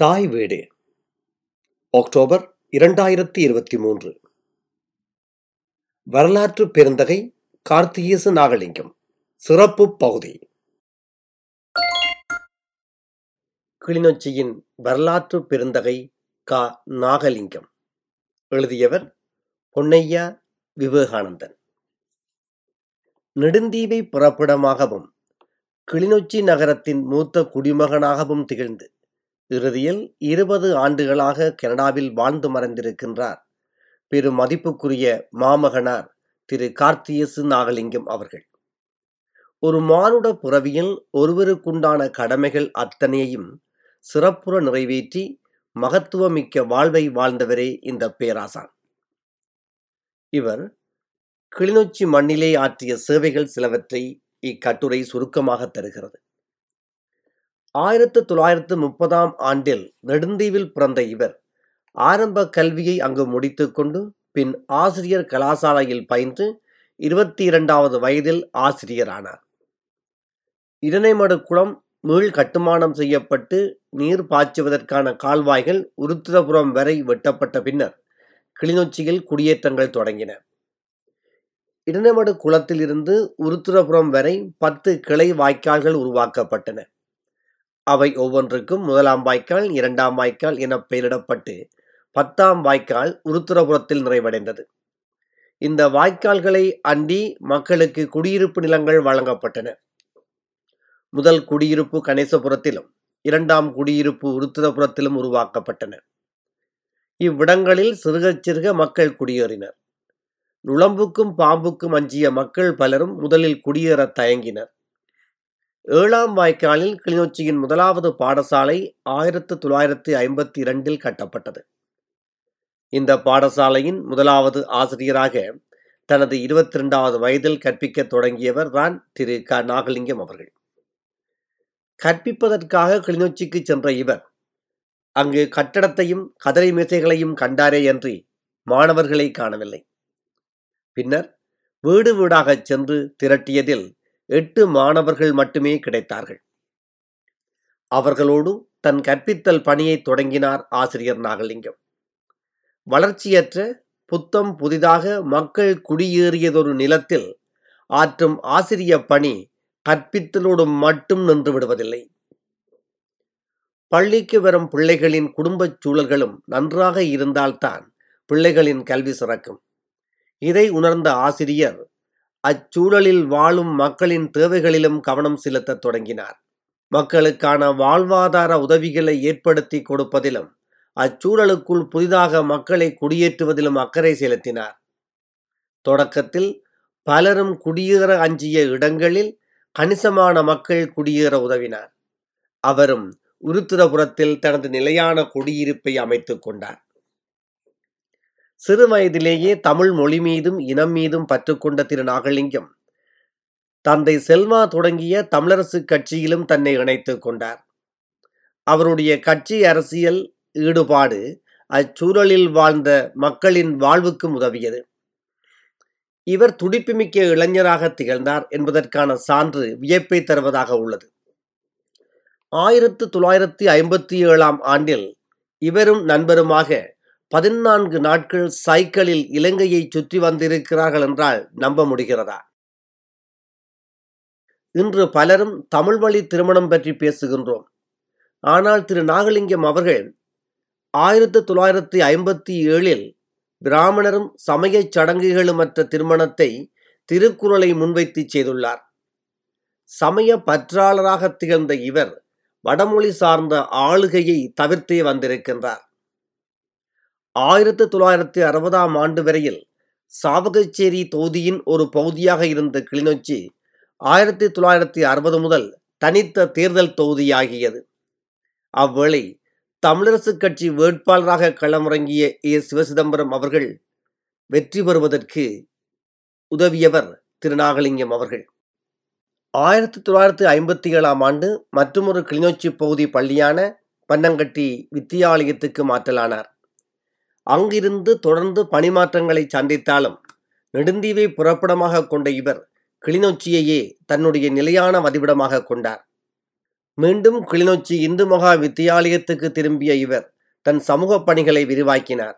தாய் வீடு. அக்டோபர் இரண்டாயிரத்தி இருபத்தி மூன்று. வரலாற்று பெருந்தகை கார்த்திகேசு நாகலிங்கம். சிறப்பு பகுதி. கிளிநொச்சியின் வரலாற்று பெருந்தகை கா. நாகலிங்கம். எழுதியவர் பொன்னையா விவேகானந்தன். நெடுந்தீவை புறப்படமாகவும் கிளிநொச்சி நகரத்தின் மூத்த குடிமகனாகவும் திகழ்ந்து இறுதியில் இருபது ஆண்டுகளாக கனடாவில் வாழ்ந்து மறைந்திருக்கின்றார். பெரும் மதிப்புக்குரிய மாமகனார் திரு கார்த்தியசு நாகலிங்கம் அவர்கள். ஒரு மானுட புறவியில் ஒருவருக்குண்டான கடமைகள் அத்தனையையும் சிறப்புற நிறைவேற்றி மகத்துவமிக்க வாழ்வை வாழ்ந்தவரே இந்த பேராசான். இவர் கிளிநொச்சி மண்ணிலே ஆற்றிய சேவைகள் சிலவற்றை இக்கட்டுரை சுருக்கமாக தருகிறது. ஆயிரத்து தொள்ளாயிரத்து முப்பதாம் ஆண்டில் நெடுந்தீவில் பிறந்த இவர் ஆரம்ப கல்வியை அங்கு முடித்துக்கொண்டு பின் ஆசிரியர் கலாசாலையில் பயின்று இருபத்தி இரண்டாவது வயதில் ஆசிரியரானார். இரணைமடு குளம் மீள் கட்டுமானம் செய்யப்பட்டு நீர் பாய்ச்சுவதற்கான கால்வாய்கள் உருத்திரபுரம் வரை வெட்டப்பட்ட பின்னர் கிளிநொச்சியில் குடியேற்றங்கள் தொடங்கின. இடனைமடு குளத்திலிருந்து உருத்திரபுரம் வரை பத்து கிளை வாய்க்கால்கள் உருவாக்கப்பட்டன. அவை ஒவ்வொன்றுக்கும் முதலாம் வாய்க்கால் இரண்டாம் வாய்க்கால் என பெயரிடப்பட்டு பத்தாம் வாய்க்கால் உருத்திரபுரத்தில் நிறைவடைந்தது. இந்த வாய்க்கால்களை அண்டி மக்களுக்கு குடியிருப்பு நிலங்கள் வழங்கப்பட்டன. முதல் குடியிருப்பு கணேசபுரத்திலும் இரண்டாம் குடியிருப்பு உருத்திரபுரத்திலும் உருவாக்கப்பட்டன. இவ்விடங்களில் சிறுக சிறுக மக்கள் குடியேறினர். நுளம்புக்கும் பாம்புக்கும் அஞ்சிய மக்கள் பலரும் முதலில் குடியேற தயங்கினர். ஏழாம் வாய்க்காலில் கிளிநொச்சியின் முதலாவது பாடசாலை ஆயிரத்து தொள்ளாயிரத்து ஐம்பத்தி இரண்டில் கட்டப்பட்டது. இந்த பாடசாலையின் முதலாவது ஆசிரியராக தனது இருபத்தி இரண்டாவது வயதில் கற்பிக்க தொடங்கியவர் தான் திரு. க. நாகலிங்கம் அவர்கள். கற்பிப்பதற்காக கிளிநொச்சிக்கு சென்ற இவர் அங்கு கட்டடத்தையும் கதரை மேசைகளையும் கண்டாரே அன்றி மாணவர்களை காணவில்லை. பின்னர் வீடு வீடாகச் சென்று திரட்டியதில் எட்டு மாணவர்கள் மட்டுமே கிடைத்தார்கள். அவர்களோடு தன் கற்பித்தல் பணியை தொடங்கினார் ஆசிரியர் நாகலிங்கம். வளர்ச்சியற்ற புத்தம் புதிதாக மக்கள் குடியேறியதொரு நிலத்தில் ஆற்றும் ஆசிரிய பணி கற்பித்தலோடு மட்டும் நின்று விடுவதில்லை. பள்ளிக்கு வரும் பிள்ளைகளின் குடும்பச் சூழல்களும் நன்றாக இருந்தால்தான் பிள்ளைகளின் கல்வி சிறக்கும். இதை உணர்ந்த ஆசிரியர் அச்சூழலில் வாழும் மக்களின் தேவைகளிலும் கவனம் செலுத்தத் தொடங்கினார். மக்களுக்கான வாழ்வாதார உதவிகளை ஏற்படுத்தி கொடுப்பதிலும் அச்சூழலுக்குள் புதிதாக மக்களை குடியேற்றுவதிலும் அக்கறை செலுத்தினார். தொடக்கத்தில் பலரும் குடியேற அஞ்சிய இடங்களில் கணிசமான மக்கள் குடியேற உதவினார். அவரும் உருத்திரபுரத்தில் தனது நிலையான குடியிருப்பை அமைத்துக் கொண்டார். சிறு வயதிலேயே தமிழ் மொழி மீதும் இனம் மீதும் பற்றுக்கொண்ட திரு நாகலிங்கம். தந்தை செல்வா தொடங்கிய தமிழரசு கட்சியிலும் தன்னை இணைத்துக் கொண்டார். அவருடைய கட்சி அரசியல் ஈடுபாடு அச்சூழலில் வாழ்ந்த மக்களின் வாழ்வுக்கும் உதவியது. இவர் துடிப்புமிக்க இளைஞராக திகழ்ந்தார் என்பதற்கான சான்று வியப்பை தருவதாக உள்ளது. ஆயிரத்து தொள்ளாயிரத்தி ஐம்பத்தி ஏழாம் ஆண்டில் இவரும் நண்பருமாக பதினான்கு நாட்கள் சைக்கிளில் இலங்கையை சுற்றி வந்திருக்கிறார்கள் என்றால் நம்ப முடிகிறதா? இன்று பலரும் தமிழ் வழி திருமணம் பற்றி பேசுகின்றோம். ஆனால் திரு நாகலிங்கம் அவர்கள் ஆயிரத்தி தொள்ளாயிரத்தி ஐம்பத்தி ஏழில் பிராமணரும் சமயச் சடங்குகளுமற்ற திருமணத்தை திருக்குறளை முன்வைத்து செய்துள்ளார். சமய பற்றாளராக திகழ்ந்த இவர் வடமொழி சார்ந்த ஆளுகையை தவிர்த்தே வந்திருக்கின்றார். ஆயிரத்து தொள்ளாயிரத்து அறுபதாம் ஆண்டு வரையில் சாவகச்சேரி தொகுதியின் ஒரு பகுதியாக இருந்த கிளிநொச்சி ஆயிரத்தி தொள்ளாயிரத்தி அறுபது முதல் தனித்த தேர்தல் தொகுதியாகியது. அவ்வேளை தமிழரசுக் கட்சி வேட்பாளராக களமிறங்கிய ஏ. சிவசிதம்பரம் அவர்கள் வெற்றி பெறுவதற்கு உதவியவர் திருநாகலிங்கம் அவர்கள். ஆயிரத்தி தொள்ளாயிரத்தி ஐம்பத்தி ஏழாம் ஆண்டு மற்றொரு கிளிநொச்சி பகுதி பள்ளியான பன்னங்கட்டி வித்தியாலயத்துக்கு மாற்றலானார். அங்கிருந்து தொடர்ந்து பணிமாற்றங்களை சந்தித்தாலும் நெடுந்தீவை புறப்படமாக கொண்ட இவர் கிளிநொச்சியையே தன்னுடைய நிலையான வதிவிடமாக கொண்டார். மீண்டும் கிளிநொச்சி இந்து மகா வித்தியாலயத்துக்கு திரும்பிய இவர் தன் சமூக பணிகளை விரிவாக்கினார்.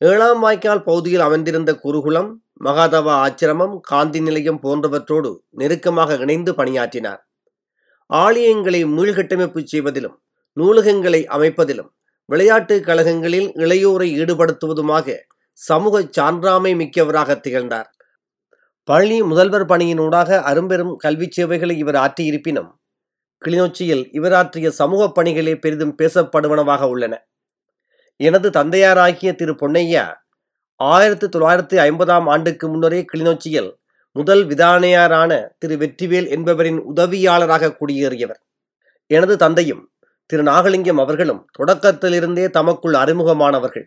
ஏழாம் வாய்க்கால் பகுதியில் அமைந்திருந்த குருகுலம் மகாதவா ஆச்சிரமம் காந்தி நிலையம் போன்றவற்றோடு நெருக்கமாக இணைந்து பணியாற்றினார். ஆலயங்களை மீள்கட்டமைப்பு செய்வதிலும் நூலகங்களை அமைப்பதிலும் விளையாட்டுக் கழகங்களில் இளையோரை ஈடுபடுத்துவதுமாக சமூக சான்றாமை மிக்கவராக திகழ்ந்தார். பழனி முதல்வர் பணியினூடாக அரும்பெரும் கல்வி சேவைகளை இவர் ஆற்றியிருப்பினும் கிளிநொச்சியில் இவர் ஆற்றிய சமூக பணிகளே பெரிதும் பேசப்படுவனவாக உள்ளன. எனது தந்தையாராகிய திரு பொன்னையா ஆயிரத்தி தொள்ளாயிரத்தி ஐம்பதாம் ஆண்டுக்கு முன்னரே கிளிநொச்சியில் முதல் விதானையாரான திரு வெற்றிவேல் என்பவரின் உதவியாளராக குடியேறியவர். எனது தந்தையும் திரு நாகலிங்கம் அவர்களும் தொடக்கத்திலிருந்தே தமக்குள் அறிமுகமானவர்கள்.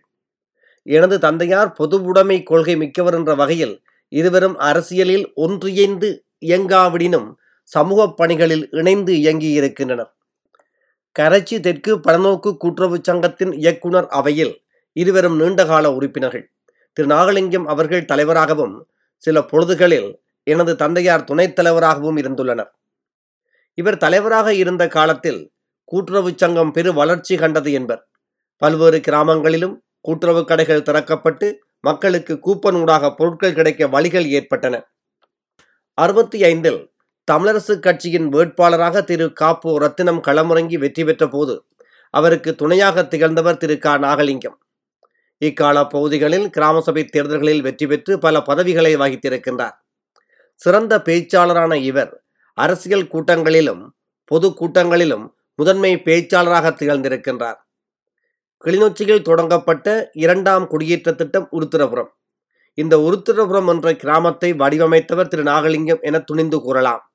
எனது தந்தையார் பொதுவுடைமை கொள்கை மிக்கவர் என்ற வகையில் இருவரும் அரசியலில் ஒன்றியைந்து இயங்காவிடினும் சமூக பணிகளில் இணைந்து இயங்கியிருக்கின்றனர். கரைச்சி தெற்கு பலநோக்கு கூட்டுறவு சங்கத்தின் இயக்குனர் அவையில் இருவரும் நீண்டகால உறுப்பினர்கள். திரு நாகலிங்கம் அவர்கள் தலைவராகவும் சில பொழுதுகளில் எனது தந்தையார் துணைத் தலைவராகவும் இருந்துள்ளனர். இவர் தலைவராக இருந்த காலத்தில் கூட்டுறவு சங்கம் பெரு வளர்ச்சி கண்டது என்பர். பல்வேறு கிராமங்களிலும் கூட்டுறவு கடைகள் திறக்கப்பட்டு மக்களுக்கு கூப்பன் ஊடாக பொருட்கள் கிடைக்க வழிகள் ஏற்பட்டன. அறுபத்தி ஐந்தில் தமிழரசு கட்சியின் வேட்பாளராக திரு காப்பு ரத்தினம் களமுறங்கி வெற்றி பெற்ற போது அவருக்கு துணையாக திகழ்ந்தவர் திரு க நாகலிங்கம். இக்கால பகுதிகளில் கிராம சபை தேர்தல்களில் வெற்றி பெற்று பல பதவிகளை வகித்திருக்கின்றார். சிறந்த பேச்சாளரான இவர் அரசியல் கூட்டங்களிலும் பொது கூட்டங்களிலும் முதன்மை பேச்சாளராக திகழ்ந்திருக்கின்றார். கிளிநொச்சியில் தொடங்கப்பட்ட இரண்டாம் குடியேற்ற திட்டம் உருத்திரபுரம். இந்த உருத்திரபுரம் என்ற கிராமத்தை வடிவமைத்தவர் திரு நாகலிங்கம் என துணிந்து கூறலாம்.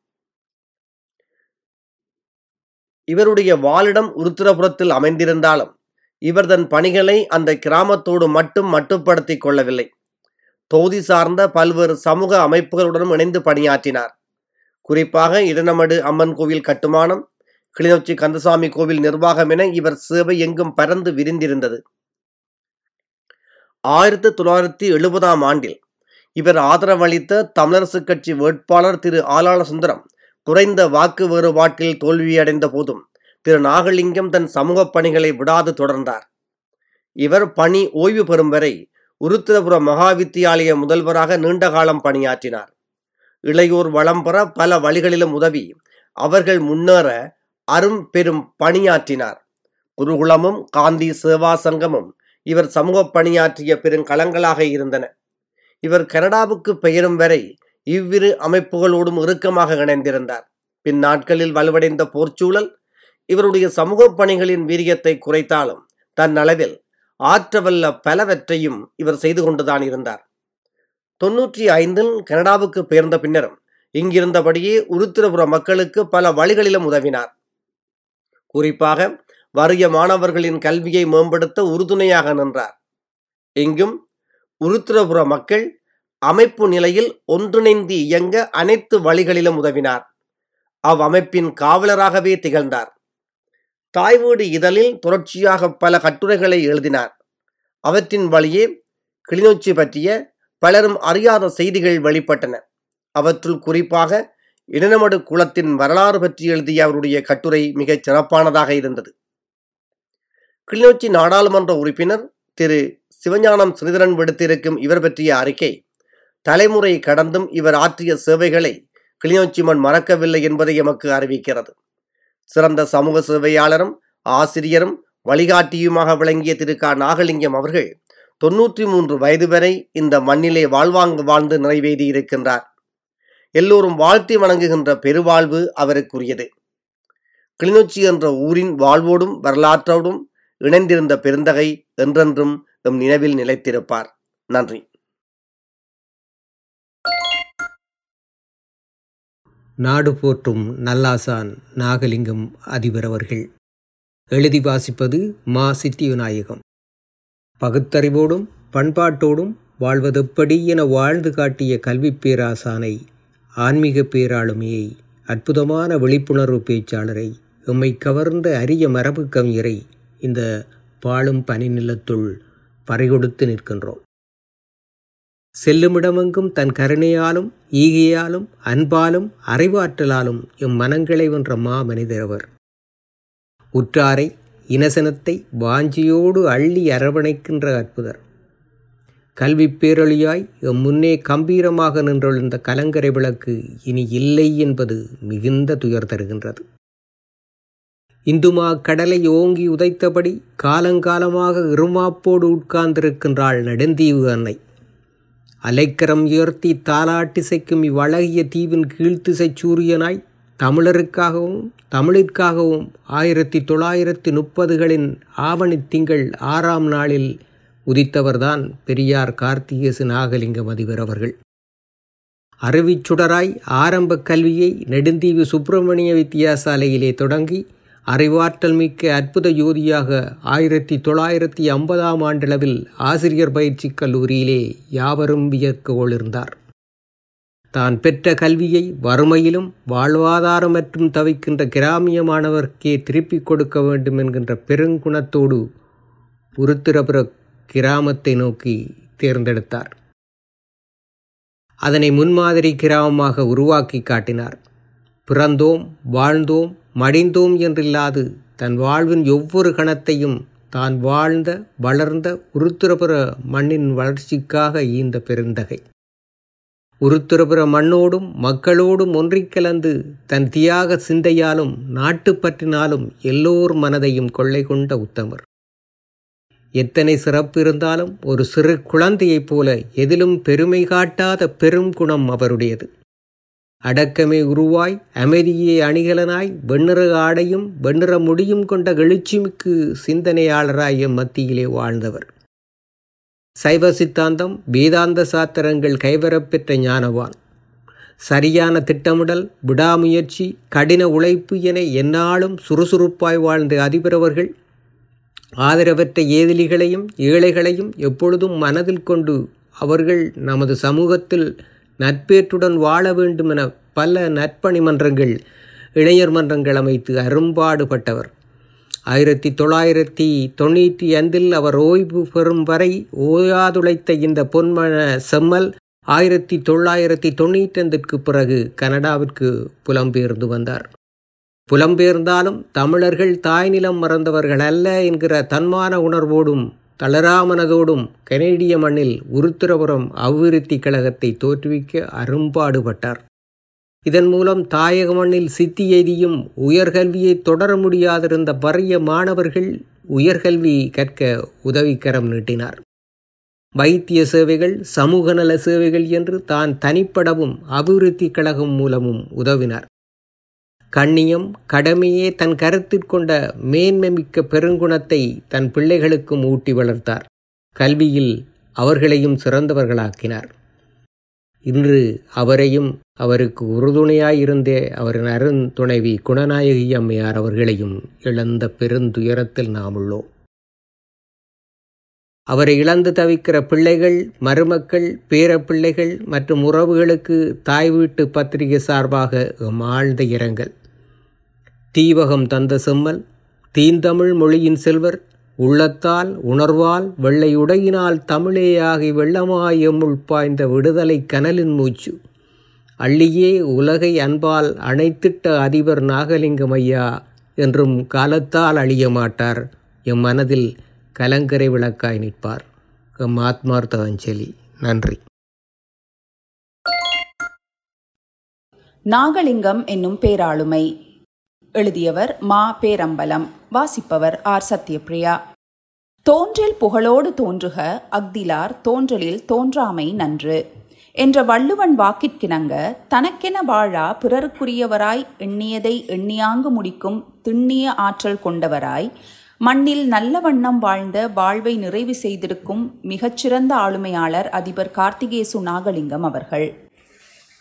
இவருடைய வாழிடம் உருத்திரபுரத்தில் அமைந்திருந்தாலும் இவர் தன் பணிகளை அந்த கிராமத்தோடு மட்டும் மட்டுப்படுத்தி கொள்ளவில்லை. தொகுதி சார்ந்த பல்வேறு சமூக அமைப்புகளுடனும் இணைந்து பணியாற்றினார். குறிப்பாக இடனமடு அம்மன் கோவில் கட்டுமானம் கிளிநொச்சி கந்தசாமி கோவில் நிர்வாகம் என இவர் சேவை எங்கும் பறந்து விரிந்திருந்தது. ஆயிரத்தி தொள்ளாயிரத்தி எழுபதாம் ஆண்டில் இவர் ஆதரவளித்த தமிழரசுக் கட்சி வேட்பாளர் திரு ஆலாள சுந்தரம் குறைந்த வாக்கு வேறுபாட்டில் தோல்வியடைந்த போதும் திரு நாகலிங்கம் தன் சமூக பணிகளை விடாது தொடர்ந்தார். இவர் பணி ஓய்வு பெறும் வரை உருத்திரபுர மகாவித்தியாலய முதல்வராக நீண்ட காலம் பணியாற்றினார். இளையோர் வளம் பெற பல வழிகளிலும் உதவி அவர்கள் முன்னேற அரும் பெரும் பணியாற்றினார். குருகுலமும் காந்தி சேவா சங்கமும் இவர் சமூக பணியாற்றிய பெருங்களங்களாக இருந்தன. இவர் கனடாவுக்கு பெயரும் வரை இவ்விரு அமைப்புகளோடும் இறுக்கமாக இணைந்திருந்தார். பின் நாட்களில் வலுவடைந்த போர்ச்சூழல் இவருடைய சமூக பணிகளின் வீரியத்தை குறைத்தாலும் தன் அளவில் ஆற்றவல்ல பலவற்றையும் இவர் செய்து கொண்டுதான் இருந்தார். தொன்னூற்றி ஐந்தில் கனடாவுக்கு பெயர்ந்த பின்னரும் இங்கிருந்தபடியே உருத்திரபுர மக்களுக்கு பல வழிகளிலும் உதவினார். குறிப்பாக வறிய மாணவர்களின் கல்வியை மேம்படுத்த உறுதுணையாக நின்றார். இங்கும் உருத்திரபுர மக்கள் அமைப்பு நிலையில் ஒன்றிணைந்து இயங்க அனைத்து வழிகளிலும் உதவினார். அவ்வமைப்பின் காவலராகவே திகழ்ந்தார். தாய்வீடு இதழில் தொடர்ச்சியாக பல கட்டுரைகளை எழுதினார். அவற்றின் வழியே கிளிநொச்சி பற்றிய பலரும் அறியாத செய்திகள் வெளிப்பட்டன. அவற்றுள் குறிப்பாக இடனமடு குளத்தின் வரலாறு பற்றி எழுதிய அவருடைய கட்டுரை மிகச் சிறப்பானதாக இருந்தது. கிளிநொச்சி நாடாளுமன்ற உறுப்பினர் திரு. சிவஞானம் சுனிதரன் விடுத்திருக்கும் இவர் பற்றிய அறிக்கை தலைமுறை கடந்தும் இவர் ஆற்றிய சேவைகளை கிளிநொச்சி மண் மறக்கவில்லை என்பதை எமக்கு அறிவிக்கிறது. சிறந்த சமூக சேவையாளரும் ஆசிரியரும் வழிகாட்டியுமாக விளங்கிய திரு. க. நாகலிங்கம் அவர்கள் தொன்னூற்றி மூன்று வயது வரை இந்த மண்ணிலே வாழ்வாங்கு வாழ்ந்து நிறைவேறி இருக்கின்றார். எல்லோரும் வாழ்த்தி வணங்குகின்ற பெருவாழ்வு அவருக்குரியது. கிளிநொச்சி என்ற ஊரின் வாழ்வோடும் வரலாற்றோடும் இணைந்திருந்த பெருந்தகை என்றென்றும் எம் நினைவில் நிலைத்திருப்பார். நன்றி. நாடு போற்றும் நல்லாசான் நாகலிங்கம் அதிபர் அவர்கள். எழுதி வாசிப்பது மா சித்திவிநாயகம் பகுத்தறிவோடும் பண்பாட்டோடும் வாழ்வதெப்படி என வாழ்ந்து காட்டிய கல்வி பேராசானை ஆன்மீக பேராளுமையை அற்புதமான விழிப்புணர்வு பேச்சாளரை எம்மை கவர்ந்த அரிய மரபு கவிஞரை இந்த பாழும் பனிநிலத்துள் பறைகொடுத்து நிற்கின்றோம். செல்லுமிடமெங்கும் தன் கருணையாலும் ஈகையாலும் அன்பாலும் அறிவாற்றலாலும் எம் மனங்களை வென்ற மா மனிதரவர் உற்றாரை இனசனத்தை வாஞ்சியோடு அள்ளி அரவணைக்கின்ற அற்புதர். கல்வி பேரொழியாய் முன்னே கம்பீரமாக நின்றொழிந்த கலங்கரை விளக்கு இனி இல்லை என்பது மிகுந்த துயர் தருகின்றது. இந்துமா கடலை ஓங்கி உதைத்தபடி காலங்காலமாக இருமாப்போடு உட்கார்ந்திருக்கின்றாள் நெடுந்தீவு அன்னை. அலைக்கரம் உயர்த்தி தாலாட்டிசைக்கும் இவ்வழகிய தீவின் கீழ்த்திசை சூரியனாய் தமிழருக்காகவும் தமிழிற்காகவும் ஆயிரத்தி தொள்ளாயிரத்தி முப்பதுகளின் ஆவணி திங்கள் ஆறாம் நாளில் உதித்தவர்தான் பெரியார் கார்த்திகேசு நாகலிங்கம் அதிபர் அவர்கள். அறிவிச்சுடராய் ஆரம்ப கல்வியை நெடுந்தீவு சுப்பிரமணிய வித்தியாசாலையிலே தொடங்கி அறிவாற்றல் மிக்க அற்புத யோதியாக ஆயிரத்தி தொள்ளாயிரத்தி ஐம்பதாம் ஆண்டளவில் ஆசிரியர் பயிற்சி கல்லூரியிலே யாவரும் வியக்க ஒளிர்ந்தார் தான் பெற்ற கல்வியை வறுமையிலும் வாழ்வாதாரமற்றும் தவிக்கின்ற கிராமிய மாணவர்க்கே திருப்பிக் கொடுக்க வேண்டும் என்கின்ற பெருங்குணத்தோடு உருத்திரபுர கிராமத்தை நோக்கி தேர்ந்தெடுத்தார். அதனை முன்மாதிரி கிராமமாக உருவாக்கி காட்டினார். பிறந்தோம் வாழ்ந்தோம் மடிந்தோம் என்றில்லாது தன் வாழ்வின் ஒவ்வொரு கணத்தையும் தான் வாழ்ந்த வளர்ந்த உருத்திரபுர மண்ணின் வளர்ச்சிக்காக ஈந்த பெருந்தகை. உருத்திரபுர மண்ணோடும் மக்களோடும் ஒன்றிக் கலந்து தன் தியாக சிந்தையாலும் நாட்டுப்பற்றினாலும் எல்லோர் மனதையும் கொள்ளை கொண்ட உத்தமர். எத்தனை சிறப்பு இருந்தாலும் ஒரு சிறு குழந்தையைப் போல எதிலும் பெருமை காட்டாத பெரும் குணம் அவருடையது. அடக்கமே உருவாய் அமைதியே அணிகலனாய் வெண்ணிற ஆடையும் வெண்ணிற முடியும் கொண்ட எழுச்சிமிக்கு சிந்தனையாளராய் எம் மத்தியிலே வாழ்ந்தவர். சைவ சித்தாந்தம் வேதாந்த சாத்திரங்கள் கைவரப்பெற்ற ஞானவான். சரியான திட்டமிடல் விடாமுயற்சி கடின உழைப்பு என எந்நாளும் சுறுசுறுப்பாய் வாழ்ந்த அதிபரவர்கள் ஆதரவற்ற ஏதிலிகளையும் ஏழைகளையும் எப்பொழுதும் மனதில் கொண்டு அவர்கள் நமது சமூகத்தில் நட்பேற்றுடன் வாழ வேண்டும் என பல நற்பணி மன்றங்கள் இளைஞர் மன்றங்கள் அமைத்து அரும்பாடுபட்டவர். ஆயிரத்தி தொள்ளாயிரத்தி தொண்ணூற்றி ஐந்தில் அவர் ஓய்வு பெறும் வரை ஓயாதுழைத்த இந்த பொன்மன செம்மல் ஆயிரத்தி தொள்ளாயிரத்தி தொண்ணூற்றந்திற்கு பிறகு கனடாவிற்கு புலம்பெயர்ந்து வந்தார். புலம்பெயர்ந்தாலும் தமிழர்கள் தாய்நிலம் மறந்தவர்கள் அல்ல என்கிற தன்மான உணர்வோடும் தளராமனதோடும் கனேடிய மண்ணில் உருத்திரபுரம் அபிவிருத்தி கழகத்தை தோற்றுவிக்க அரும்பாடுபட்டார். இதன் மூலம் தாயக மண்ணில் சித்தி எய்தியும் உயர்கல்வியை தொடர முடியாதிருந்த பரிய மாணவர்கள் உயர்கல்வி கற்க உதவிக்கரம் நீட்டினார். வைத்திய சேவைகள் சமூக நல சேவைகள் என்று தான் தனிப்படவும் அபிவிருத்தி கழகம் மூலமும் உதவினார். கண்ணியம் கடமையே தன் கருத்திற்கொண்ட மேன்மைமிக்க பெருங்குணத்தை தன் பிள்ளைகளுக்கும் ஊட்டி வளர்த்தார். கல்வியில் அவர்களையும் சிறந்தவர்களாக்கினார். இன்று அவரையும் அவருக்கு உறுதுணையாயிருந்தே அவரின் அருந்துணைவி குணநாயகி அம்மையார் அவர்களையும் இழந்த பெருந்துயரத்தில் நாம் உள்ளோம். அவரை இழந்து தவிக்கிற பிள்ளைகள் மருமக்கள் பேரப்பிள்ளைகள் மற்றும் உறவுகளுக்கு தாய் வீட்டு பத்திரிகை சார்பாக ஆழ்ந்த இரங்கல். தீவகம் தந்த செம்மல் தீந்தமிழ் மொழியின் செல்வர் உள்ளத்தால் உணர்வால் வெள்ளை உடையினால் தமிழேயாகி வெள்ளமாய் எம்முள் பாய்ந்த விடுதலை கனலின் மூச்சு. அள்ளியே உலகை அன்பால் அணைத்திட்ட அதிபர் நாகலிங்கம் ஐயா என்றும் காலத்தால் அழிய மாட்டார். எம் மனதில் கலங்கரை விளக்காய் நிற்பார். எம் ஆத்மார்த்த அஞ்சலி நன்றி. நாகலிங்கம் என்னும் பேராளுமை. எழுதியவர் மா பேரம்பலம். வாசிப்பவர் ஆர் சத்யபிரியா. தோன்றில் புகழோடு தோன்றுக அக்திலார் தோன்றலில் தோன்றாமை நன்று. என்ற வள்ளுவன் வாக்கிற்கிணங்க தனக்கென வாழா பிறருக்குரியவராய் எண்ணியதை எண்ணியாங்கு முடிக்கும் திண்ணிய ஆற்றல் கொண்டவராய் மண்ணில் நல்ல வண்ணம் வாழ்ந்த வாழ்வை நிறைவு செய்திருக்கும் மிகச்சிறந்த ஆளுமையாளர் அதிபர் கார்த்திகேசு நாகலிங்கம் அவர்கள்.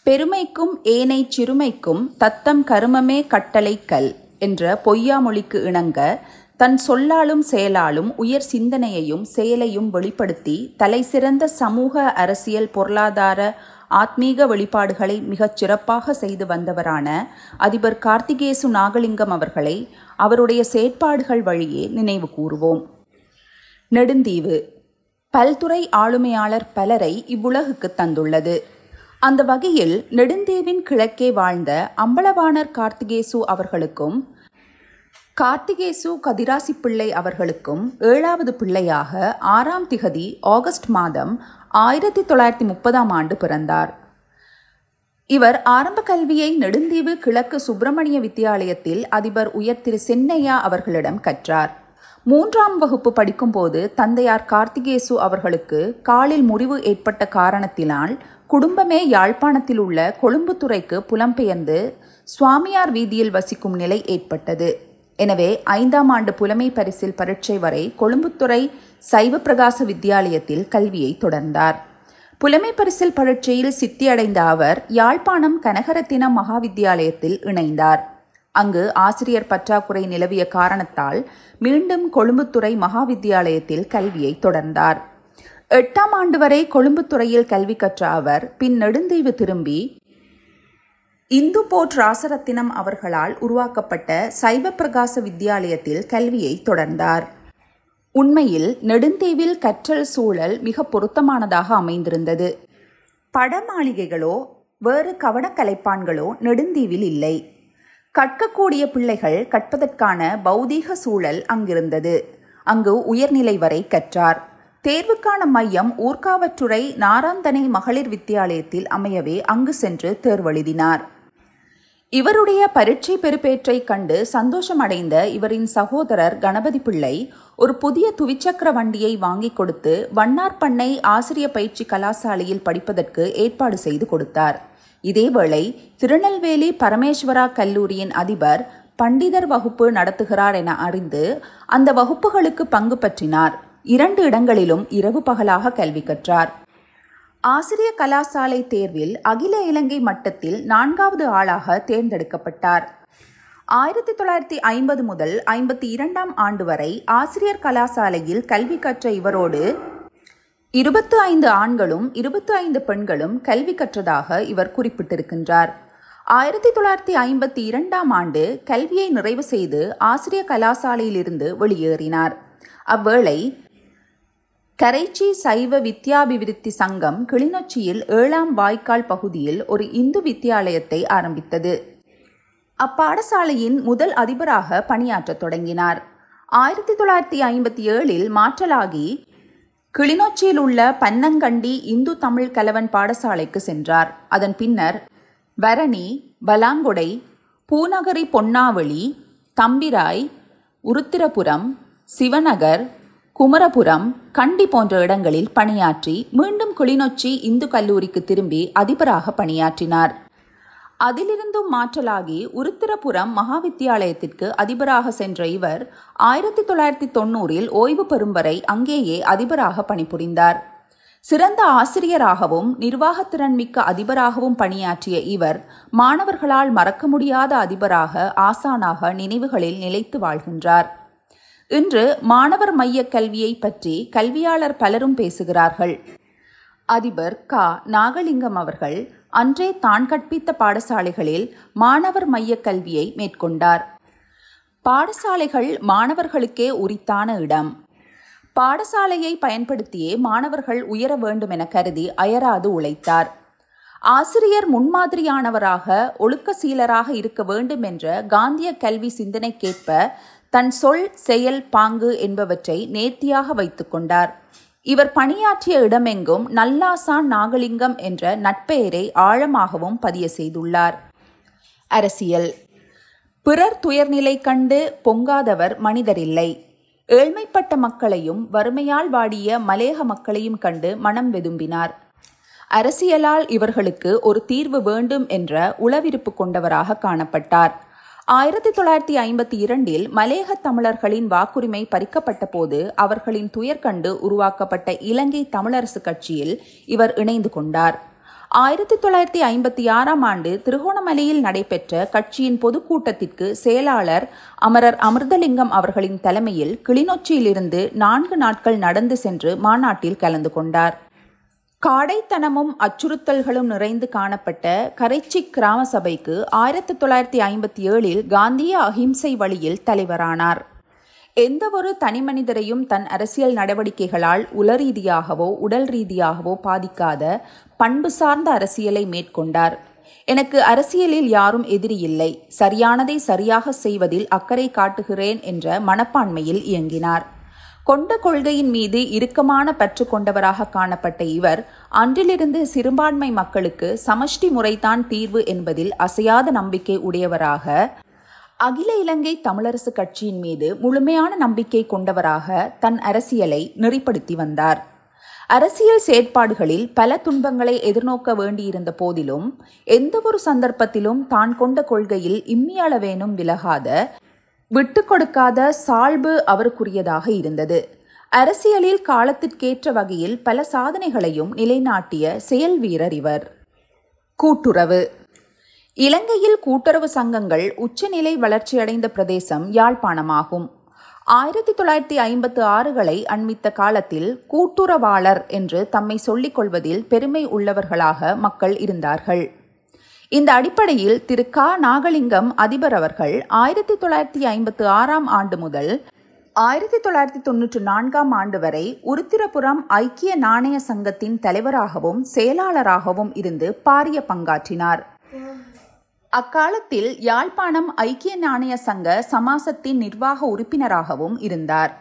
பெருமைக்கும் ஏனை சிறுமைக்கும் தத்தம் கருமமே கட்டளை கல் என்ற பொய்யாமொழிக்கு இணங்க தன் சொல்லாலும் செயலாலும் உயர் சிந்தனையையும் செயலையும் வெளிப்படுத்தி தலைசிறந்த சமூக அரசியல் பொருளாதார ஆத்மீக வெளிப்பாடுகளை மிகச் சிறப்பாக செய்து வந்தவரான அதிபர் கார்த்திகேசு நாகலிங்கம் அவர்களை அவருடைய செயற்பாடுகள் வழியே நினைவு கூறுவோம். நெடுந்தீவு. பல்துறை ஆளுமையாளர் பலரை இவ்வுலகுக்கு தந்துள்ளது. அந்த வகையில் நெடுந்தீவின் கிழக்கே வாழ்ந்த அம்பலவாணர் கார்த்திகேசு அவர்களுக்கும் கார்த்திகேசு கதிராசி பிள்ளை அவர்களுக்கும் ஏழாவது பிள்ளையாக ஆறாம் திகதி ஆகஸ்ட் மாதம் ஆயிரத்தி தொள்ளாயிரத்தி முப்பதாம் ஆண்டு பிறந்தார். இவர் ஆரம்ப கல்வியை நெடுந்தீவு கிழக்கு சுப்பிரமணிய வித்தியாலயத்தில் அதிபர் உயர் திரு சென்னையா அவர்களிடம் கற்றார். மூன்றாம் வகுப்பு படிக்கும்போது தந்தையார் கார்த்திகேசு அவர்களுக்கு காலில் முறிவு ஏற்பட்ட காரணத்தினால் குடும்பமே யாழ்ப்பாணத்தில் உள்ள கொழும்புத்துறைக்கு புலம்பெயர்ந்து சுவாமியார் வீதியில் வசிக்கும் நிலை ஏற்பட்டது. எனவே ஐந்தாம் ஆண்டு புலமை பரிசில் பரீட்சை வரை கொழும்புத்துறை சைவ பிரகாச வித்தியாலயத்தில் கல்வியை தொடர்ந்தார். புலமை பரிசில் பரீட்சையில் சித்தியடைந்த அவர் யாழ்ப்பாணம் கனகரத்தின மகாவித்தியாலயத்தில் இணைந்தார். அங்கு ஆசிரியர் பற்றாக்குறை நிலவிய காரணத்தால் மீண்டும் கொழும்புத்துறை மகாவித்தியாலயத்தில் கல்வியை தொடர்ந்தார். எட்டாம் ஆண்டு வரை கொழும்புத்துறையில் கல்வி கற்ற அவர் பின் நெடுந்தீவு திரும்பி இந்து போட் ராசரத்தினம் அவர்களால் உருவாக்கப்பட்ட சைவ பிரகாச வித்தியாலயத்தில் கல்வியை தொடர்ந்தார். உண்மையில் நெடுந்தீவில் கற்றல் சூழல் மிக பொருத்தமானதாக அமைந்திருந்தது. படமாளிகைகளோ வேறு கவனக்கலைப்பான்களோ நெடுந்தீவில் இல்லை. கற்கக்கூடிய பிள்ளைகள் கற்பதற்கான பௌதீக சூழல் அங்கிருந்தது. அங்கு உயர்நிலை வரை கற்றார். தேர்வுக்கான மையம் ஊர்காவற்றுறை நாராந்தனை மகளிர் வித்தியாலயத்தில் அமையவே அங்கு சென்று தேர்வெழுதினார். இவருடைய பரீட்சை பெறுபேற்றை கண்டு சந்தோஷமடைந்த இவரின் சகோதரர் கணபதி பிள்ளை ஒரு புதிய துவிச்சக்கர வண்டியை வாங்கி கொடுத்து வண்ணார்பண்ணை ஆசிரிய பயிற்சி கலாசாலையில் படிப்பதற்கு ஏற்பாடு செய்து கொடுத்தார். இதேவேளை திருநெல்வேலி பரமேஸ்வரா கல்லூரியின் அதிபர் பண்டிதர் வகுப்பு நடத்துகிறார் என அறிந்து அந்த வகுப்புகளுக்கு பங்கு பற்றினார். இரண்டு இடங்களிலும் இரவு பகலாக கல்வி கற்றார். ஆசிரிய கலாசாலை தேர்வில் அகில இலங்கை மட்டத்தில் நான்காவது ஆளாக தேர்ந்தெடுக்கப்பட்டார். ஆயிரத்தி தொள்ளாயிரத்தி ஐம்பது முதல் ஐம்பத்தி இரண்டாம் ஆண்டு வரை ஆசிரியர் கலாசாலையில் கல்வி கற்ற இவரோடு இருபத்து ஐந்து ஆண்களும் இருபத்து ஐந்து பெண்களும் கல்வி கற்றதாக இவர் குறிப்பிட்டிருக்கின்றார். ஆயிரத்தி தொள்ளாயிரத்தி ஐம்பத்தி இரண்டாம் ஆண்டு கல்வியை நிறைவு செய்து ஆசிரியர் கலாசாலையிலிருந்து வெளியேறினார். அவ்வேளை கரைச்சி சைவ வித்யாபிவிருத்தி சங்கம் கிளிநொச்சியில் ஏழாம் வாய்க்கால் பகுதியில் ஒரு இந்து வித்தியாலயத்தை ஆரம்பித்தது. அப்பாடசாலையின் முதல் அதிபராக பணியாற்றத் தொடங்கினார். ஆயிரத்தி தொள்ளாயிரத்தி ஐம்பத்தி ஏழில் மாற்றலாகி கிளிநொச்சியில் உள்ள பன்னங்கண்டி இந்து தமிழ் கலவன் பாடசாலைக்கு சென்றார். அதன் பின்னர் வரணி பலாங்கொடை பூநகரி பொன்னாவளி தம்பிராய் உருத்திரபுரம் சிவநகர் குமரபுரம் கண்டி போன்ற இடங்களில் பணியாற்றி மீண்டும் கிளிநொச்சி இந்து கல்லூரிக்கு திரும்பி அதிபராக பணியாற்றினார். அதிலிருந்தும் மாற்றலாகி உருத்திரபுரம் மகாவித்தியாலயத்திற்கு அதிபராக சென்ற இவர் ஆயிரத்தி தொள்ளாயிரத்தி தொண்ணூறில் ஓய்வு பெறும் வரை அங்கேயே அதிபராக பணிபுரிந்தார். சிறந்த ஆசிரியராகவும் நிர்வாகத்திறன் மிக்க அதிபராகவும் பணியாற்றிய இவர் மாணவர்களால் மறக்க முடியாத அதிபராக ஆசானாக நினைவுகளில் நிலைத்து வாழ்கின்றார். இன்று மாணவர் மைய கல்வியை பற்றி கல்வியாளர் பலரும் பேசுகிறார்கள். அதிபர் க. நாகலிங்கம் அவர்கள் அன்றே தான் கற்பித்த பாடசாலைகளில் மாணவர் மைய கல்வியை மேற்கொண்டார். பாடசாலைகள் மாணவர்களுக்கே உரித்தான இடம். பாடசாலையை பயன்படுத்தியே மாணவர்கள் உயர வேண்டும் என கருதி அயராது உழைத்தார். ஆசிரியர் முன்மாதிரியானவராக ஒழுக்க சீலராக இருக்க வேண்டும் என்ற காந்திய கல்வி சிந்தனைக்கேற்ப தன் சொல் செயல் பாங்கு என்பவற்றை நேர்த்தியாக வைத்துக்கொண்டார் இவர் பணியாற்றிய இடமெங்கும் நல்லாசான் நாகலிங்கம் என்ற நட்பெயரை ஆழமாகவும் பதிய செய்துள்ளார். அரசியல். பிறர் துயர்நிலை கண்டு பொங்காதவர் மனிதரில்லை. ஏழ்மைப்பட்ட மக்களையும் வறுமையால் வாடிய மலேக மக்களையும் கண்டு மனம் வெதும்பினார். அரசியலால் இவர்களுக்கு ஒரு தீர்வு வேண்டும் என்ற உளவிருப்பு கொண்டவராக காணப்பட்டார். ஆயிரத்தி தொள்ளாயிரத்தி ஐம்பத்தி இரண்டில் மலேக தமிழர்களின் வாக்குரிமை பறிக்கப்பட்ட போது அவர்களின் துயர் கண்டு உருவாக்கப்பட்ட இலங்கை தமிழரசு கட்சியில் இவர் இணைந்து கொண்டார். ஆயிரத்தி தொள்ளாயிரத்தி ஐம்பத்தி ஆறாம் ஆண்டு திருகோணமலையில் நடைபெற்ற கட்சியின் பொதுக்கூட்டத்திற்கு செயலாளர் அமரர் அமிர்தலிங்கம் அவர்களின் தலைமையில் கிளிநொச்சியிலிருந்து நான்கு நாட்கள் நடந்து சென்று மாநாட்டில் கலந்து கொண்டார். காடைத்தனமும் அச்சுறுத்தல்களும் நிறைந்து காணப்பட்ட கரைச்சி கிராம சபைக்கு ஆயிரத்தி தொள்ளாயிரத்தி ஐம்பத்தி ஏழில் காந்திய அஹிம்சை வழியில் தலைவரானார். எந்தவொரு தனிமனிதரையும் தன் அரசியல் நடவடிக்கைகளால் உளரீதியாகவோ உடல் ரீதியாகவோ பாதிக்காத பண்பு சார்ந்த அரசியலை மேற்கொண்டார். எனக்கு அரசியலில் யாரும் எதிரி இல்லை. சரியானதை சரியாக செய்வதில் அக்கறை காட்டுகிறேன் என்ற மனப்பான்மையில் இயங்கினார். கொண்ட கொள்கையின் மீது இறுக்கமான பற்று கொண்டவராக காணப்பட்ட இவர் அன்றிலிருந்து சிறுபான்மை மக்களுக்கு சமஷ்டி முறைதான் தீர்வு என்பதில் அசையாத நம்பிக்கை உடையவராக அகில இலங்கை தமிழரசு கட்சியின் மீது முழுமையான நம்பிக்கை கொண்டவராக தன் அரசியலை நெறிப்படுத்தி வந்தார். அரசியல் செயற்பாடுகளில் பல துன்பங்களை எதிர்நோக்க வேண்டியிருந்த போதிலும் எந்தவொரு சந்தர்ப்பத்திலும் தான் கொண்ட கொள்கையில் இம்மியளவேனும் விலகாத விட்டு கொடுக்காத சால்பு அவருக்குரியதாக இருந்தது. அரசியலில் காலத்திற்கேற்ற வகையில் பல சாதனைகளையும் நிலைநாட்டிய செயல் வீரர் இவர். கூட்டுறவு. இலங்கையில் கூட்டுறவு சங்கங்கள் உச்சநிலை வளர்ச்சியடைந்த பிரதேசம் யாழ்ப்பாணமாகும். ஆயிரத்தி தொள்ளாயிரத்தி ஐம்பத்து ஆறுகளை அண்மித்த காலத்தில் கூட்டுறவாளர் என்று தம்மை சொல்லிக் கொள்வதில் பெருமை உள்ளவர்களாக மக்கள் இருந்தார்கள். இந்த அடிப்படையில் திரு க. நாகலிங்கம் அதிபர் அவர்கள் ஆயிரத்தி தொள்ளாயிரத்தி ஐம்பத்து ஆறாம் ஆண்டு முதல் ஆயிரத்தி தொள்ளாயிரத்தி தொன்னூற்றி நான்காம் ஆண்டு வரை உருத்திரபுரம் ஐக்கிய நாணய சங்கத்தின் தலைவராகவும் செயலாளராகவும் இருந்து பாரிய பங்காற்றினார். அக்காலத்தில் யாழ்ப்பாணம் ஐக்கிய நாணய சங்க சமாசத்தின் நிர்வாக உறுப்பினராகவும் இருந்தார்.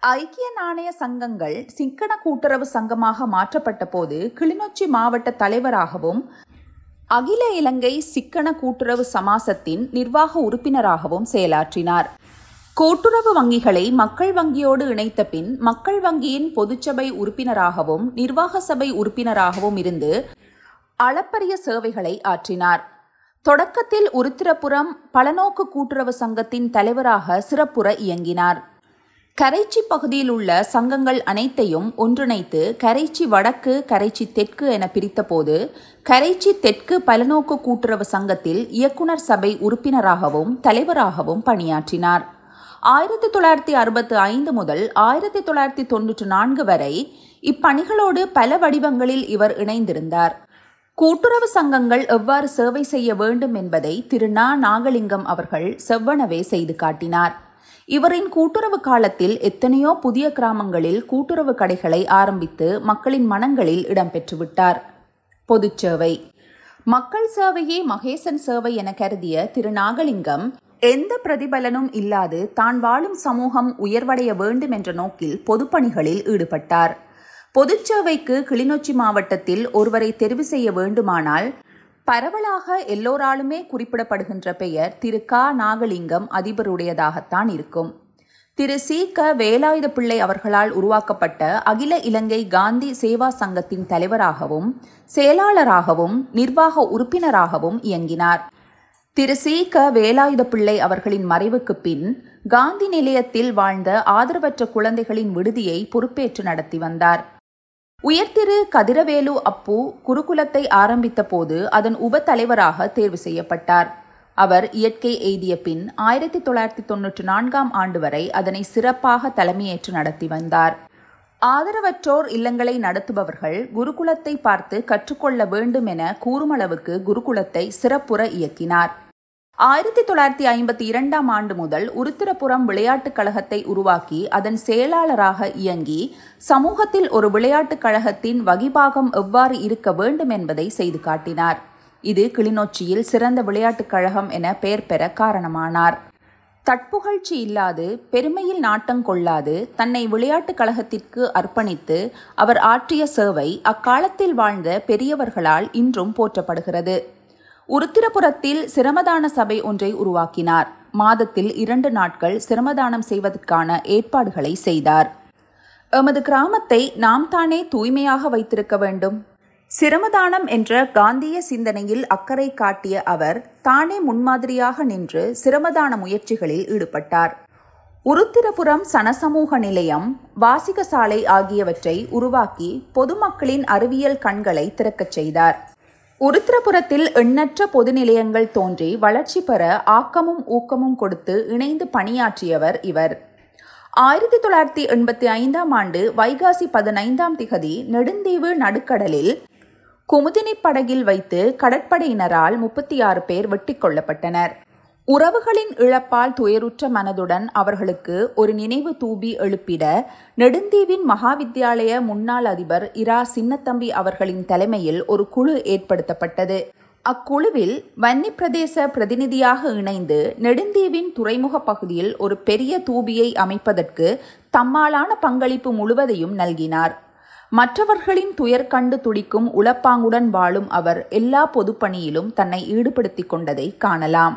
ஐக்கிய நாணய சங்கங்கள் சிக்கன கூட்டுறவு சங்கமாக மாற்றப்பட்ட போது கிளிநொச்சி மாவட்ட தலைவராகவும் அகில இலங்கை சிக்கன கூட்டுறவு சமாசத்தின் நிர்வாக உறுப்பினராகவும் செயலாற்றினார். கூட்டுறவு வங்கிகளை மக்கள் வங்கியோடு இணைத்த பின் மக்கள் வங்கியின் பொதுச்சபை உறுப்பினராகவும் நிர்வாக சபை உறுப்பினராகவும் இருந்து அளப்பரிய சேவைகளை ஆற்றினார். தொடக்கத்தில் உருத்திரபுரம் பலநோக்கு கூட்டுறவு சங்கத்தின் தலைவராக சிறப்புற இயங்கினார். கரைச்சி பகுதியில் உள்ள சங்கங்கள் அனைத்தையும் ஒன்றிணைத்து கரைச்சி வடக்கு கரைச்சி தெற்கு என பிரித்தபோது கரைச்சி தெற்கு பலநோக்கு கூட்டுறவு சங்கத்தில் இயக்குனர் சபை உறுப்பினராகவும் தலைவராகவும் பணியாற்றினார். ஆயிரத்தி தொள்ளாயிரத்தி அறுபத்தி ஐந்து முதல் ஆயிரத்தி தொள்ளாயிரத்தி தொன்னூற்று நான்கு வரை இப்பணிகளோடு பல வடிவங்களில் இவர் இணைந்திருந்தார். கூட்டுறவு சங்கங்கள் எவ்வாறு சேவை செய்ய வேண்டும் என்பதை திரு. நா. நாகலிங்கம் அவர்கள் செவ்வனவே செய்து காட்டினார். இவரின் கூட்டுறவு காலத்தில் எத்தனையோ புதிய கிராமங்களில் கூட்டுறவு கடைகளை ஆரம்பித்து மக்களின் மனங்களில் இடம்பெற்றுவிட்டார் பொதுச்சேவை மக்கள் சேவையே மகேசன் சேவை என கருதிய திரு நாகலிங்கம் எந்த பிரதிபலனும் இல்லாது தான் வாழும் சமூகம் உயர்வடைய வேண்டும் என்ற நோக்கில் பொதுப்பணிகளில் ஈடுபட்டார். பொதுச்சேவைக்கு கிளிநொச்சி மாவட்டத்தில் ஒருவரை தெரிவு செய்ய வேண்டுமானால் பரவலாக எல்லோராலுமே குறிப்பிடப்படுகின்ற பெயர் திரு க நாகலிங்கம் அதிபருடையதாகத்தான் இருக்கும். திரு சி. க. வேலாயுத பிள்ளை அவர்களால் உருவாக்கப்பட்ட அகில இலங்கை காந்தி சேவா சங்கத்தின் தலைவராகவும் செயலாளராகவும் நிர்வாக உறுப்பினராகவும் இயங்கினார். திரு சி. க. வேலாயுத பிள்ளை அவர்களின் மறைவுக்கு பின் காந்தி நிலையத்தில் வாழ்ந்த ஆதரவற்ற குழந்தைகளின் விடுதியை பொறுப்பேற்று நடத்தி வந்தார். உயர்திரு கதிரவேலு அப்பு குருகுலத்தை ஆரம்பித்த போது அதன் உப தலைவராக தேர்வு செய்யப்பட்டார். அவர் இயற்கை எய்திய பின் ஆயிரத்தி தொள்ளாயிரத்தி தொன்னூற்றி நான்காம் ஆண்டு வரை அதனை சிறப்பாக தலைமையேற்று நடத்தி வந்தார். ஆதரவற்றோர் இல்லங்களை நடத்துபவர்கள் குருகுலத்தை பார்த்து கற்றுக்கொள்ள வேண்டும் என கூறுமளவுக்கு குருகுலத்தை சிறப்புற இயக்கினார். ஆயிரத்தி தொள்ளாயிரத்தி ஐம்பத்தி இரண்டாம் ஆண்டு முதல் உருத்திரபுரம் விளையாட்டுக் கழகத்தை உருவாக்கி அதன் செயலாளராக இயங்கி சமூகத்தில் ஒரு விளையாட்டுக் கழகத்தின் வகிபாகம் எவ்வாறு இருக்க வேண்டும் என்பதை செய்து காட்டினார். இது கிளிநொச்சியில் சிறந்த விளையாட்டுக் கழகம் என பெயர் பெற காரணமானார். தட்புகழ்ச்சி இல்லாது பெருமையில் நாட்டம் கொள்ளாது தன்னை விளையாட்டுக் கழகத்திற்கு அர்ப்பணித்து அவர் ஆற்றிய சேவை அக்காலத்தில் வாழ்ந்த பெரியவர்களால் இன்றும் போற்றப்படுகிறது. உருத்திரபுரத்தில் சிரமதான சபை ஒன்றை உருவாக்கினார். மாதத்தில் இரண்டு நாட்கள் சிரமதானம் செய்வதற்கான ஏற்பாடுகளை செய்தார். எமது கிராமத்தை நாம் தானே தூய்மையாக வைத்திருக்க வேண்டும். சிரமதானம் என்ற காந்திய சிந்தனையில் அக்கறை காட்டிய அவர் தானே முன்மாதிரியாக நின்று சிரமதான முயற்சிகளில் ஈடுபட்டார். உருத்திரபுரம் சனசமூக நிலையம் வாசிகசாலை ஆகியவற்றை உருவாக்கி பொதுமக்களின் அறிவியல் கண்களை திறக்கச் செய்தார். உருத்திரபுரத்தில் எண்ணற்ற பொது நிலையங்கள் தோன்றி வளர்ச்சி பெற ஆக்கமும் ஊக்கமும் கொடுத்து இணைந்து பணியாற்றியவர் இவர். ஆயிரத்தி தொள்ளாயிரத்தி எண்பத்தி ஐந்தாம் ஆண்டு வைகாசி பதினைந்தாம் திகதி நெடுந்தீவு நடுக்கடலில் குமுதினி படகில் வைத்து கடற்படையினரால் முப்பத்தி ஆறு பேர் வெட்டி கொல்லப்பட்டனர். உறவுகளின் இழப்பால் துயருற்ற மனதுடன் அவர்களுக்கு ஒரு நினைவு தூபி எழுப்பிட நெடுந்தீவின் மகாவித்யாலய முன்னாள் அதிபர் இரா சின்னத்தம்பி அவர்களின் தலைமையில் ஒரு குழு ஏற்படுத்தப்பட்டது. அக்குழுவில் வன்னி பிரதேச பிரதிநிதியாக இணைந்து நெடுந்தீவின் துறைமுக பகுதியில் ஒரு பெரிய தூபியை அமைப்பதற்கு தம்மாலான பங்களிப்பு முழுவதையும் நல்கினார். மற்றவர்களின் துயர் கண்டு துடிக்கும் உளப்பாங்குடன் வாழும் அவர் எல்லா பொதுப்பணியிலும் தன்னை ஈடுபடுத்திக் கொண்டதை காணலாம்.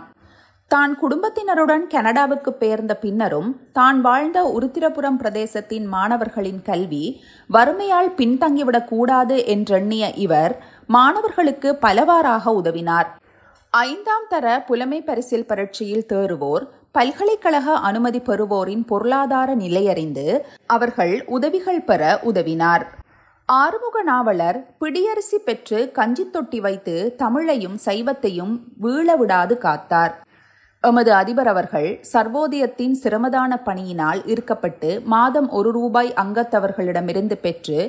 தான் குடும்பத்தினருடன் கனடாவுக்கு பெயர்ந்த பின்னரும் தான் வாழ்ந்த உருத்திரபுரம் பிரதேசத்தின் மாணவர்களின் கல்வி வறுமையால் பின்தங்கிவிடக் கூடாது என்றெண்ணிய இவர் மாணவர்களுக்கு பலவாறாக உதவினார். ஐந்தாம் தர புலமை பரிசில் பரீட்சையில் தேறுவோர் பல்கலைக்கழக அனுமதி பெறுவோரின் பொருளாதார நிலையறிந்து அவர்கள் உதவிகள் பெற உதவினார். ஆறுமுக நாவலர் பிடியரிசி பெற்று கஞ்சி தொட்டி வைத்து தமிழையும் சைவத்தையும் வீழ விடாது காத்தார். எமது அதிபர் அவர்கள் சர்வோதயத்தின் சிரமதான பணியினால் இருக்கப்பட்டு மாதம் ஒரு ரூபாய் அங்கத்தவர்களிடமிருந்து பெற்று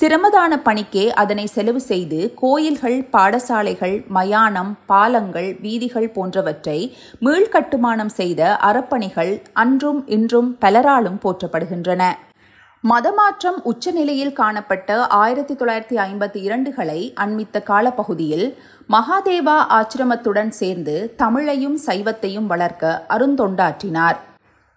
சிரமதான பணிக்கே அதனை செலவு செய்து கோயில்கள் பாடசாலைகள் மயானம் பாலங்கள் வீதிகள் போன்றவற்றை மீள்கட்டுமானம் செய்த அறப்பணிகள் அன்றும் இன்றும் பலராலும் போற்றப்படுகின்றன. மதமாற்றம் உச்சநிலையில் காணப்பட்ட ஆயிரத்தி தொள்ளாயிரத்தி ஐம்பத்தி இரண்டுகளை அண்மித்த காலப்பகுதியில் மகாதேவா ஆச்சிரமத்துடன் சேர்ந்து தமிழையும் சைவத்தையும் வளர்க்க அருந்தொண்டாற்றினார்.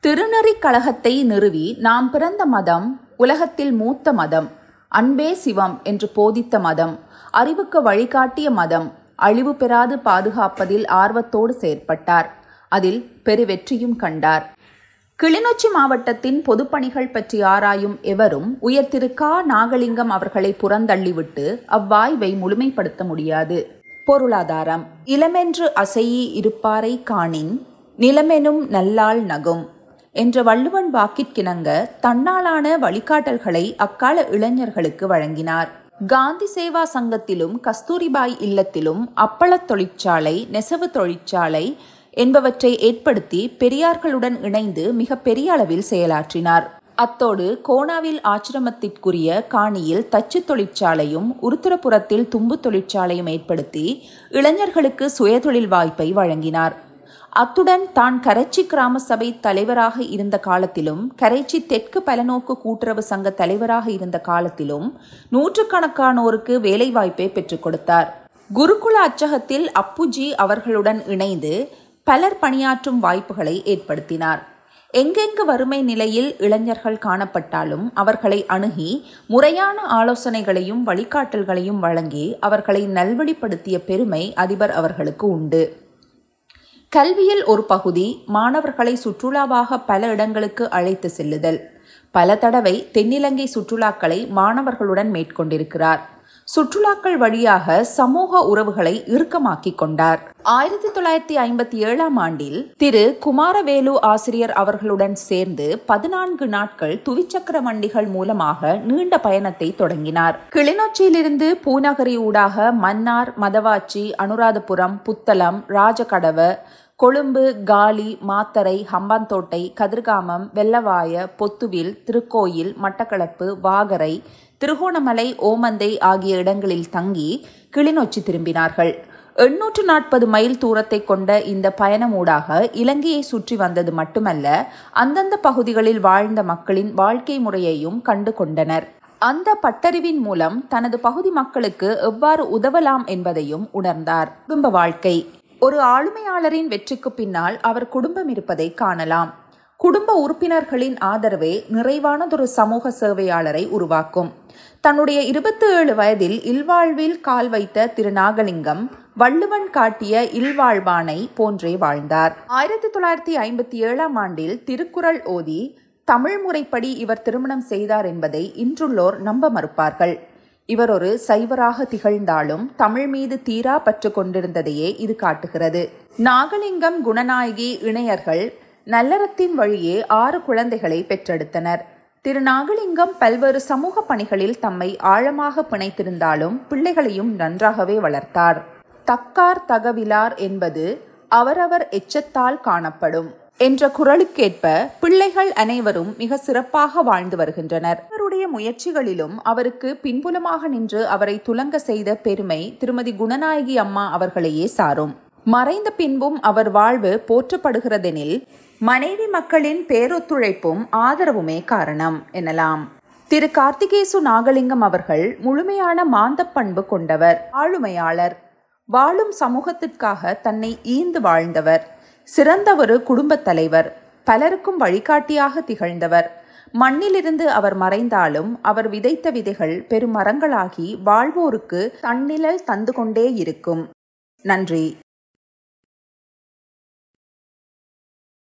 திருநெறிக் கழகத்தை நிறுவி நாம் பிறந்த மதம் உலகத்தில் மூத்த மதம் அன்பே சிவம் என்று போதித்த மதம் அறிவுக்கு வழிகாட்டிய மதம் அழிவு பெறாது பாதுகாப்பதில் ஆர்வத்தோடு செயற்பட்டார். அதில் பெருவெற்றியும் கண்டார். கிளிநொச்சி மாவட்டத்தின் பொதுப்பணிகள் பற்றி ஆராயும் எவரும் உயர் திரு கா நாகலிங்கம் அவர்களை புறந்தள்ளிவிட்டு அவ்வாய்வை முழுமைப்படுத்த முடியாது. பொருளாதாரம். இளமென்று அசையி இருப்பாரை காணின் நிலமெனும் நல்லாள் நகும் என்ற வள்ளுவன் வாக்கிற்கிணங்க தன்னாலான வழிகாட்டல்களை அக்கால இளைஞர்களுக்கு வழங்கினார். காந்தி சேவா சங்கத்திலும் கஸ்தூரிபாய் இல்லத்திலும் அப்பளத் தொழிற்சாலை நெசவு தொழிற்சாலை என்பவற்றை ஏற்படுத்தி பெரியார்களுடன் இணைந்து மிக பெரிய அளவில் செயலாற்றினார். அத்தோடு கோணாவில் ஆச்சிரமத்திற்குரிய காணியில் தச்சு தொழிற்சாலையும் உருத்திரபுரத்தில் தும்பு தொழிற்சாலையும் ஏற்படுத்தி இளைஞர்களுக்கு சுயதொழில் வாய்ப்பை வழங்கினார். அத்துடன் தான் கரைச்சி கிராம சபை தலைவராக இருந்த காலத்திலும் கரைச்சி தெற்கு பலநோக்கு கூட்டுறவு சங்க தலைவராக இருந்த காலத்திலும் நூற்றுக்கணக்கானோருக்கு வேலைவாய்ப்பை பெற்றுக் கொடுத்தார். குருகுல அச்சகத்தில் அப்புஜி அவர்களுடன் இணைந்து பலர் பணியாற்றும் வாய்ப்புகளை ஏற்படுத்தினார். எங்கெங்கு வறுமை நிலையில் இளைஞர்கள் காணப்பட்டாலும் அவர்களை அணுகி முறையான ஆலோசனைகளையும் வழிகாட்டல்களையும் வழங்கி அவர்களை நல்வழிப்படுத்திய பெருமை அதிபர் அவர்களுக்கு உண்டு. கல்வியில் ஒரு பகுதி மாணவர்களை சுற்றுலாவாக பல இடங்களுக்கு அழைத்து செல்லுதல். பல தடவை தென்னிலங்கை சுற்றுலாக்களை மாணவர்களுடன் மேற்கொண்டிருக்கிறார். சுற்றுலாக்கள் வழியாக சமூக உறவுகளை இறுக்கமாக்கிக் கொண்டார். ஆயிரத்தி தொள்ளாயிரத்தி ஐம்பத்தி ஏழாம் ஆண்டில் திரு குமாரவேலு ஆசிரியர் அவர்களுடன் சேர்ந்து பதினான்கு நாட்கள் துவிச்சக்கர வண்டிகள் மூலமாக நீண்ட பயணத்தை தொடங்கினார். கிளிநொச்சியிலிருந்து பூநகரி ஊடாக மன்னார் மதவாச்சி அனுராதபுரம் புத்தளம் ராஜகடவ கொழும்பு காலி மாத்தரை ஹம்பாந்தோட்டை கதிர்காமம் வெள்ளவாய பொத்துவில் திருக்கோயில் மட்டக்களப்பு வாகரை திருகோணமலை ஓமந்தை ஆகிய இடங்களில் தங்கி கிளிநொச்சி திரும்பினார்கள். எண்ணூற்று நாற்பது மைல் தூரத்தை கொண்ட இந்த பயணமூடாக இலங்கையை சுற்றி வந்தது மட்டுமல்ல அந்தந்த பகுதிகளில் வாழ்ந்த மக்களின் வாழ்க்கை முறையையும் கண்டு கொண்டனர். அந்த பட்டறிவின் மூலம் தனது பகுதி மக்களுக்கு எவ்வாறு உதவலாம் என்பதையும் உணர்ந்தார். குடும்ப வாழ்க்கை. ஒரு ஆளுமையாளரின் வெற்றிக்கு பின்னால் அவர் குடும்பம் இருப்பதை காணலாம். குடும்ப உறுப்பினர்களின் ஆதரவே நிறைவானதொரு சமூக சேவையாளரை உருவாக்கும். தன்னுடைய இருபத்தி ஏழு வயதில் இல்வாழ்வில் கால் வைத்த திரு நாகலிங்கம் வள்ளுவன் காட்டிய இல்வாழ்வானை போன்றே வாழ்ந்தார். ஆயிரத்தி தொள்ளாயிரத்தி ஐம்பத்தி ஏழாம் ஆண்டில் திருக்குறள் ஓதி தமிழ் முறைப்படி இவர் திருமணம் செய்தார் என்பதை இன்றுள்ளோர் நம்ப மறுப்பார்கள். இவர் ஒரு சைவராக திகழ்ந்தாலும் தமிழ் மீது தீரா பற்று கொண்டிருந்ததையே இது காட்டுகிறது. நாகலிங்கம் குணநாயகி இணையர்கள் நல்லறத்தின் வழியே ஆறு குழந்தைகளை பெற்றெடுத்தனர். திரு நாகலிங்கம் பல்வேறு சமூக பணிகளில் தம்மை ஆழமாக பிணைத்திருந்தாலும் பிள்ளைகளையும் நன்றாகவே வளர்த்தார். தக்கார் தகவிலார் என்பது அவரவர் எச்சத்தால் காணப்படும் என்ற குரலுக்கேற்ப பிள்ளைகள் அனைவரும் மிக சிறப்பாக வாழ்ந்து வருகின்றனர். அவருடைய முயற்சிகளிலும் அவருக்கு பின்புலமாக நின்று அவரை துலங்க செய்த பெருமை திருமதி குணநாயகி அம்மா அவர்களையே சாரும். மறைந்த பின்பும் அவர் வாழ்வு போற்றப்படுகிறதெனில் மனைவி மக்களின் பேரொத்துழைப்பும் ஆதரவுமே காரணம் எனலாம். திரு. கார்த்திகேசு நாகலிங்கம் அவர்கள் முழுமையான மாந்த பண்பு கொண்டவர் ஆளுமையாளர். வாழும் சமூகத்திற்காக தன்னை ஈந்து வாழ்ந்தவர். சிறந்த ஒரு குடும்பத் தலைவர். பலருக்கும் வழிகாட்டியாக திகழ்ந்தவர். மண்ணிலிருந்து அவர் மறைந்தாலும் அவர் விதைத்த விதைகள் பெரும் மரங்களாகி வாழ்வோருக்கு தன்னிழல் தந்து கொண்டே இருக்கும். நன்றி.